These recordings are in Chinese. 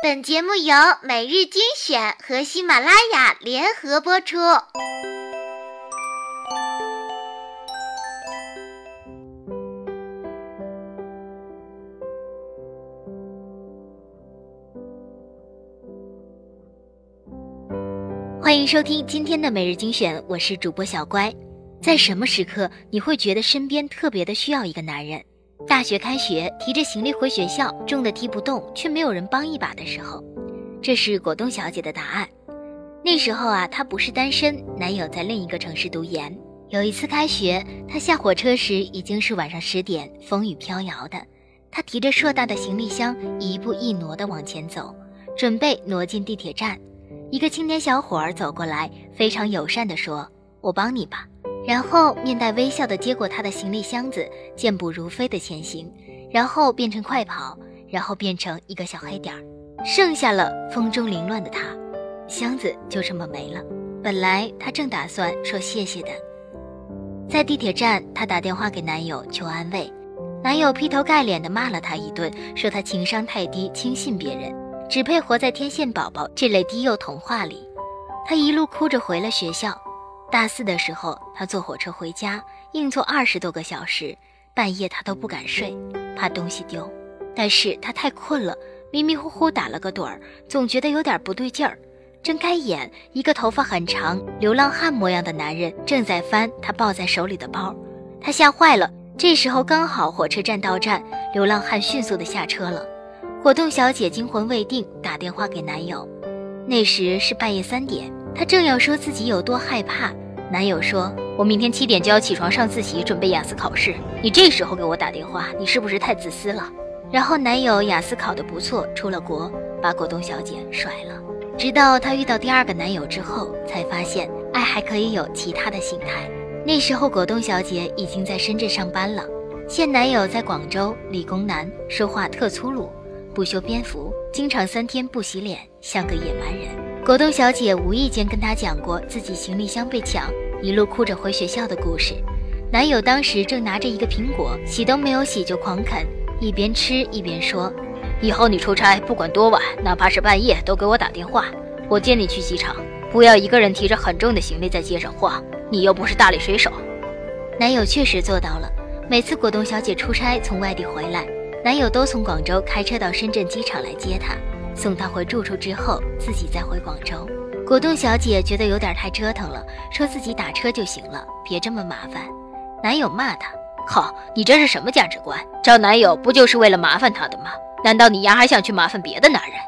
本节目由每日精选和喜马拉雅联合播出。欢迎收听今天的每日精选，我是主播小乖。在什么时刻你会觉得身边特别的需要一个男人？大学开学，提着行李回学校，重的提不动，却没有人帮一把的时候，这是果冻小姐的答案。那时候啊，她不是单身，男友在另一个城市读研。有一次开学，她下火车时已经是晚上十点，风雨飘摇的。她提着硕大的行李箱，一步一挪地往前走，准备挪进地铁站。一个青年小伙儿走过来，非常友善地说：“我帮你吧。”然后面带微笑的接过他的行李箱子，健步如飞的前行，然后变成快跑，然后变成一个小黑点儿，剩下了风中凌乱的他，箱子就这么没了。本来他正打算说谢谢的，在地铁站，他打电话给男友求安慰，男友劈头盖脸的骂了他一顿，说他情商太低，轻信别人，只配活在天线宝宝这类低幼童话里。他一路哭着回了学校。大四的时候，他坐火车回家，硬坐二十多个小时，半夜他都不敢睡，怕东西丢。但是他太困了，迷迷糊糊打了个盹儿，总觉得有点不对劲儿。睁开眼，一个头发很长、流浪汉模样的男人正在翻他抱在手里的包，他吓坏了。这时候刚好火车站到站，流浪汉迅速的下车了。果冻小姐惊魂未定，打电话给男友，那时是半夜三点。她正要说自己有多害怕，男友说：“我明天七点就要起床上自习，准备雅思考试。你这时候给我打电话，你是不是太自私了？”然后男友雅思考得不错，出了国，把果冻小姐甩了。直到她遇到第二个男友之后，才发现爱还可以有其他的形态。那时候果冻小姐已经在深圳上班了，现男友在广州理工男，说话特粗鲁，不修边幅，经常三天不洗脸，像个野蛮人。果冻小姐无意间跟他讲过自己行李箱被抢，一路哭着回学校的故事。男友当时正拿着一个苹果，洗都没有洗就狂啃，一边吃一边说：“以后你出差不管多晚，哪怕是半夜，都给我打电话，我接你去机场。不要一个人提着很重的行李在街上晃，你又不是大力水手。”男友确实做到了。每次果冻小姐出差从外地回来，男友都从广州开车到深圳机场来接她。送她回住处之后，自己再回广州。果冻小姐觉得有点太折腾了，说自己打车就行了，别这么麻烦。男友骂她：“靠，你这是什么价值观？找男友不就是为了麻烦他的吗？难道你丫还想去麻烦别的男人？”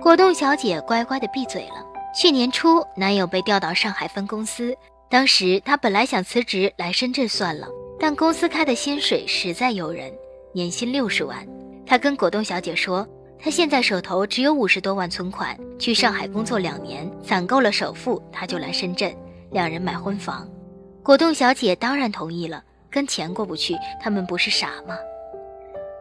果冻小姐乖乖的闭嘴了。去年初，男友被调到上海分公司，当时她本来想辞职来深圳算了，但公司开的薪水实在诱人，年薪六十万。她跟果冻小姐说。他现在手头只有五十多万存款，去上海工作两年，攒够了首付，他就来深圳，两人买婚房。果冻小姐当然同意了，跟钱过不去，他们不是傻吗？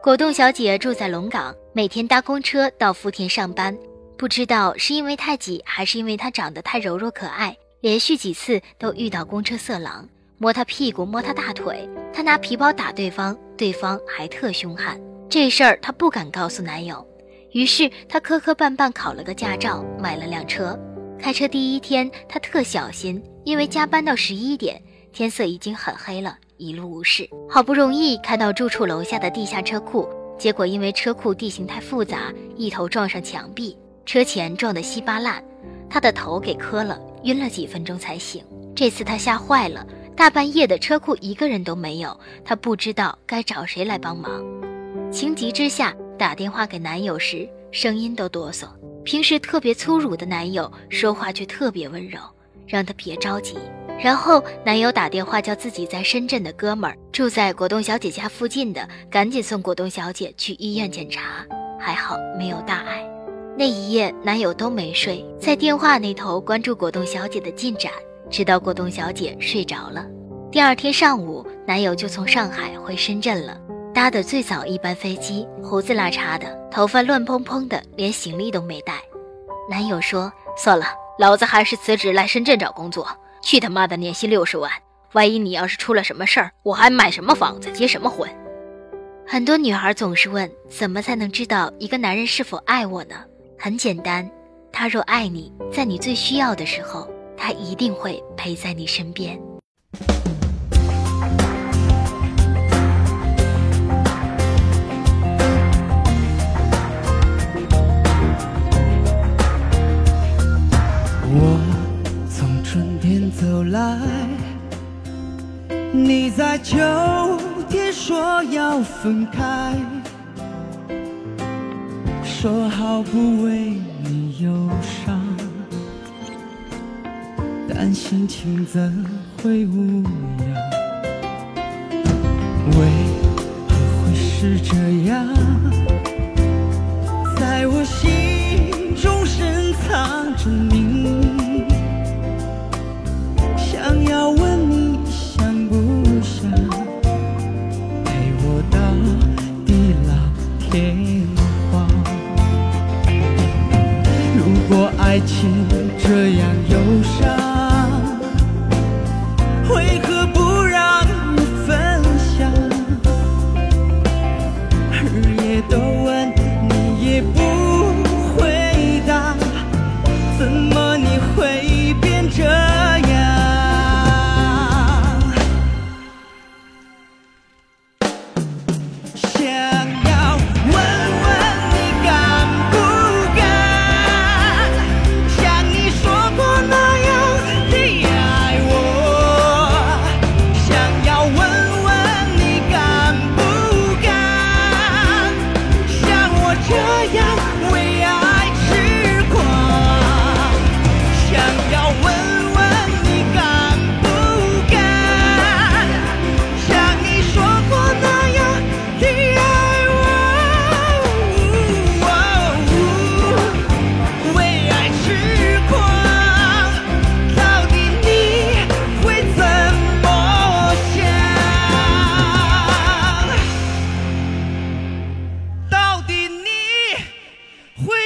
果冻小姐住在龙岗，每天搭公车到福田上班。不知道是因为太挤，还是因为她长得太柔弱可爱，连续几次都遇到公车色狼，摸她屁股，摸她大腿，她拿皮包打对方，对方还特凶悍。这事儿她不敢告诉男友。于是他磕磕绊绊考了个驾照，买了辆车。开车第一天，他特小心，因为加班到十一点，天色已经很黑了，一路无事。好不容易开到住处楼下的地下车库，结果因为车库地形太复杂，一头撞上墙壁，车前撞得稀巴烂，他的头给磕了，晕了几分钟才醒。这次他吓坏了，大半夜的车库一个人都没有，他不知道该找谁来帮忙，情急之下。打电话给男友时，声音都哆嗦。平时特别粗鲁的男友，说话却特别温柔，让她别着急。然后男友打电话叫自己在深圳的哥们儿，住在果冻小姐家附近的，赶紧送果冻小姐去医院检查。还好没有大碍。那一夜，男友都没睡，在电话那头关注果冻小姐的进展，直到果冻小姐睡着了。第二天上午，男友就从上海回深圳了。搭的最早一班飞机胡子拉碴的头发乱蓬蓬的连行李都没带。男友说算了老子还是辞职来深圳找工作去他妈的年薪六十万万一你要是出了什么事儿我还买什么房子结什么婚？很多女孩总是问怎么才能知道一个男人是否爱我呢？很简单他若爱你在你最需要的时候他一定会陪在你身边。你在秋天说要分开说好不为你忧伤但心情怎会无恙。为何会是这样？在我心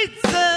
pizza.